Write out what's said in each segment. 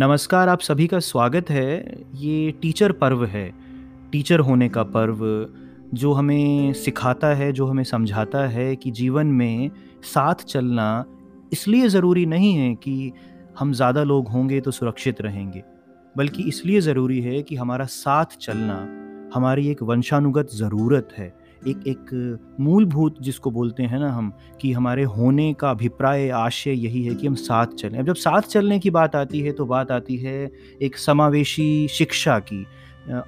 नमस्कार, आप सभी का स्वागत है। ये टीचर पर्व है। टीचर होने का पर्व जो हमें सिखाता है, जो हमें समझाता है कि जीवन में साथ चलना इसलिए ज़रूरी नहीं है कि हम ज़्यादा लोग होंगे तो सुरक्षित रहेंगे, बल्कि इसलिए ज़रूरी है कि हमारा साथ चलना हमारी एक वंशानुगत ज़रूरत है। एक एक मूलभूत जिसको बोलते हैं ना हम, कि हमारे होने का अभिप्राय, आशय यही है कि हम साथ चलें। अब जब साथ चलने की बात आती है तो बात आती है एक समावेशी शिक्षा की।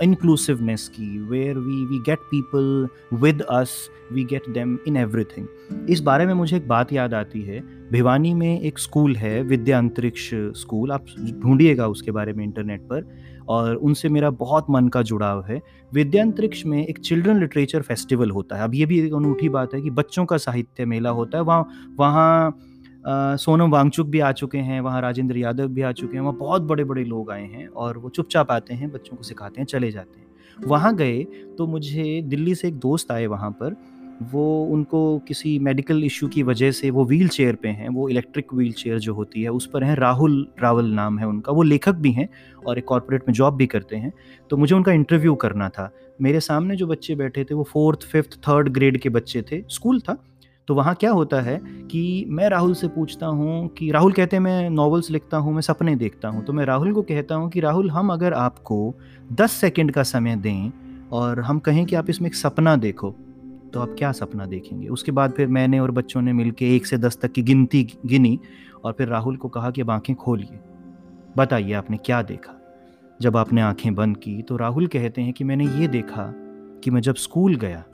इंक्लूसिवनेस की where we we get people with us we get them in everything इस बारे में मुझे एक बात याद आती है। भिवानी में एक स्कूल है, विद्या अंतरिक्ष स्कूल। आप ढूंढिएगा उसके बारे में इंटरनेट पर। और उनसे मेरा बहुत मन का जुड़ाव है। विद्यांतरिक्ष में एक चिल्ड्रन लिटरेचर फेस्टिवल होता है। अब ये भी एक अनूठी बात है कि बच्चों का साहित्य मेला होता है। वहाँ वहाँ सोनम वांगचुक भी आ चुके हैं, वहाँ राजेंद्र यादव भी आ चुके हैं, वहाँ बहुत बड़े बड़े लोग आए हैं और वो चुपचाप आते हैं, बच्चों को सिखाते हैं, चले जाते हैं। वहाँ गए तो मुझे दिल्ली से एक दोस्त आए वहाँ पर, वो उनको किसी मेडिकल इशू की वजह से वो व्हील चेयर पे हैं, वो इलेक्ट्रिक व्हील चेयर जो होती है, उस पर हैं राहुल रावल नाम है उनका, वो लेखक भी हैं और एक कॉरपोरेट में जॉब भी करते हैं तो मुझे उनका इंटरव्यू करना था। मेरे सामने जो बच्चे बैठे थे वो फोर्थ, फिफ्थ, थर्ड ग्रेड के बच्चे थे, स्कूल था तो वहाँ क्या होता है कि मैं राहुल से पूछता हूँ कि राहुल कहते हैं, मैं नॉवेल्स लिखता हूँ, मैं सपने देखता हूँ। तो मैं राहुल को कहता हूँ कि राहुल, हम अगर आपको दस सेकेंड का समय दें और हम कहें कि आप इसमें एक सपना देखो तो आप क्या सपना देखेंगे? उसके बाद फिर मैंने और बच्चों ने मिलकर एक से दस तक की गिनती गिनी और फिर राहुल को कहा कि अब आँखें खोलिए। बताइए आपने क्या देखा? जब आपने आँखें बंद की तो राहुल कहते हैं कि मैंने ये देखा कि मैं जब स्कूल गया,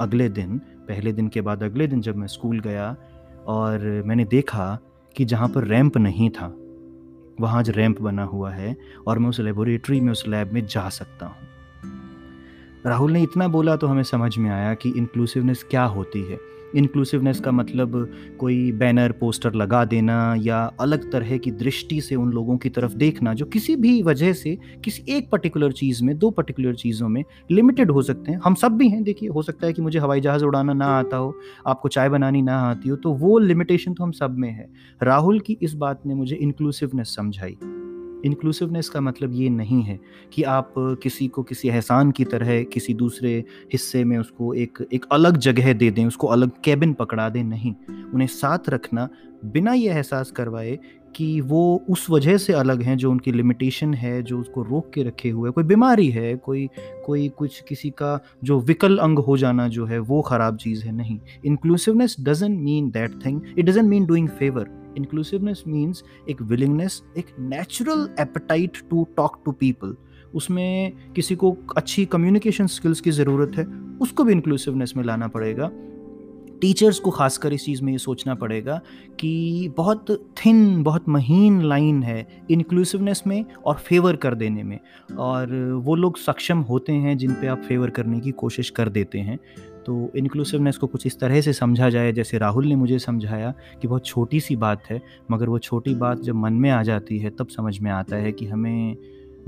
अगले दिन पहले दिन के बाद अगले दिन जब मैं स्कूल गया और मैंने देखा कि जहाँ पर रैंप नहीं था, वहाँ आज रैंप बना हुआ है और मैं उस लेबोरेटरी में, उस लैब में जा सकता हूँ। राहुल ने इतना बोला तो हमें समझ में आया कि इंक्लूसिवनेस क्या होती है। इंक्लूसिवनेस का मतलब कोई बैनर पोस्टर लगा देना या अलग तरह की दृष्टि से उन लोगों की तरफ़ देखना, जो किसी भी वजह से किसी एक पर्टिकुलर चीज़ में, दो पर्टिकुलर चीज़ों में लिमिटेड हो सकते हैं। हम सब भी हैं, देखिए, हो सकता है कि मुझे हवाई जहाज़ उड़ाना ना आता हो, आपको चाय बनानी ना आती हो तो वो लिमिटेशन तो हम सब में है। राहुल की इस बात ने मुझे इंक्लूसिवनेस समझाई। इंक्लूसिवनेस का मतलब ये नहीं है कि आप किसी को किसी एहसान की तरह किसी दूसरे हिस्से में उसको एक एक अलग जगह दे दें, उसको अलग कैबिन पकड़ा दें, नहीं। उन्हें साथ रखना, बिना ये एहसास करवाए कि वो उस वजह से अलग हैं जो उनकी लिमिटेशन है, जो उसको रोक के रखे हुए कोई बीमारी है, कोई कोई कुछ किसी का जो विकल अंग हो जाना जो है, वो ख़राब चीज़ है, नहीं। Inclusiveness doesn't mean that thing it doesn't mean doing favour inclusiveness means एक विलिंगनेस एक natural appetite to talk to people उसमें किसी को अच्छी कम्युनिकेशन स्किल्स की ज़रूरत है, उसको भी इंक्लूसिवनेस में लाना पड़ेगा। टीचर्स को खासकर इस चीज़ में ये सोचना पड़ेगा कि बहुत थिन बहुत महीन लाइन है इंक्लूसिवनेस में और फेवर कर देने में। और वो लोग सक्षम होते हैं जिन पे आप फेवर करने की कोशिश कर देते हैं। तो इंक्लूसिवनेस को कुछ इस तरह से समझा जाए, जैसे राहुल ने मुझे समझाया कि बहुत छोटी सी बात है, मगर वो छोटी बात जब मन में आ जाती है, तब समझ में आता है कि हमें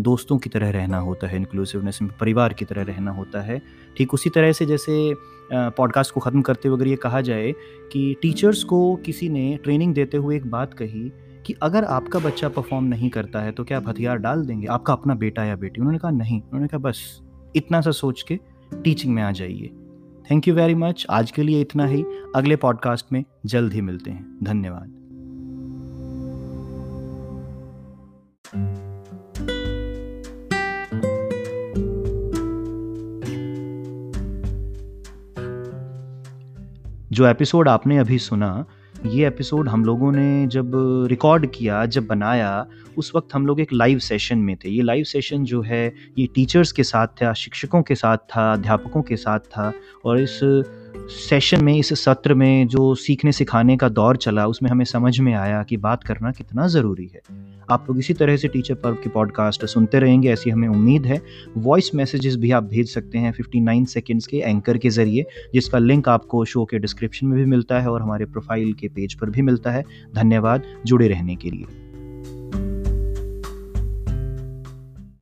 दोस्तों की तरह रहना होता है इंक्लूसिवनेस में, परिवार की तरह रहना होता है। ठीक उसी तरह से जैसे पॉडकास्ट को ख़त्म करते हुए अगर ये कहा जाए कि टीचर्स को किसी ने ट्रेनिंग देते हुए एक बात कही कि अगर आपका बच्चा परफॉर्म नहीं करता है तो क्या आप हथियार डाल देंगे? आपका अपना बेटा या बेटी? उन्होंने कहा, नहीं। उन्होंने कहा, बस, इतना सा सोच के टीचिंग में आ जाइए। थैंक यू वेरी मच आज के लिए इतना ही। अगले पॉडकास्ट में जल्द ही मिलते हैं। धन्यवाद। जो एपिसोड आपने अभी सुना ये एपिसोड हम लोगों ने जब रिकॉर्ड किया, जब बनाया, उस वक्त हम लोग एक लाइव सेशन में थे। ये लाइव सेशन जो है, ये टीचर्स के साथ था, शिक्षकों के साथ था, अध्यापकों के साथ था और इस सेशन में, इस सत्र में जो सीखने सिखाने का दौर चला, उसमें हमें समझ में आया कि बात करना कितना ज़रूरी है। आप लोग इसी तरह से टीचर पर्व की पॉडकास्ट सुनते रहेंगे, ऐसी हमें उम्मीद है। वॉइस मैसेजेस भी आप भेज सकते हैं 59 सेकेंड्स के एंकर के ज़रिए, जिसका लिंक आपको शो के डिस्क्रिप्शन में भी मिलता है और हमारे प्रोफ़ाइल के पेज पर भी मिलता है। धन्यवाद जुड़े रहने के लिए।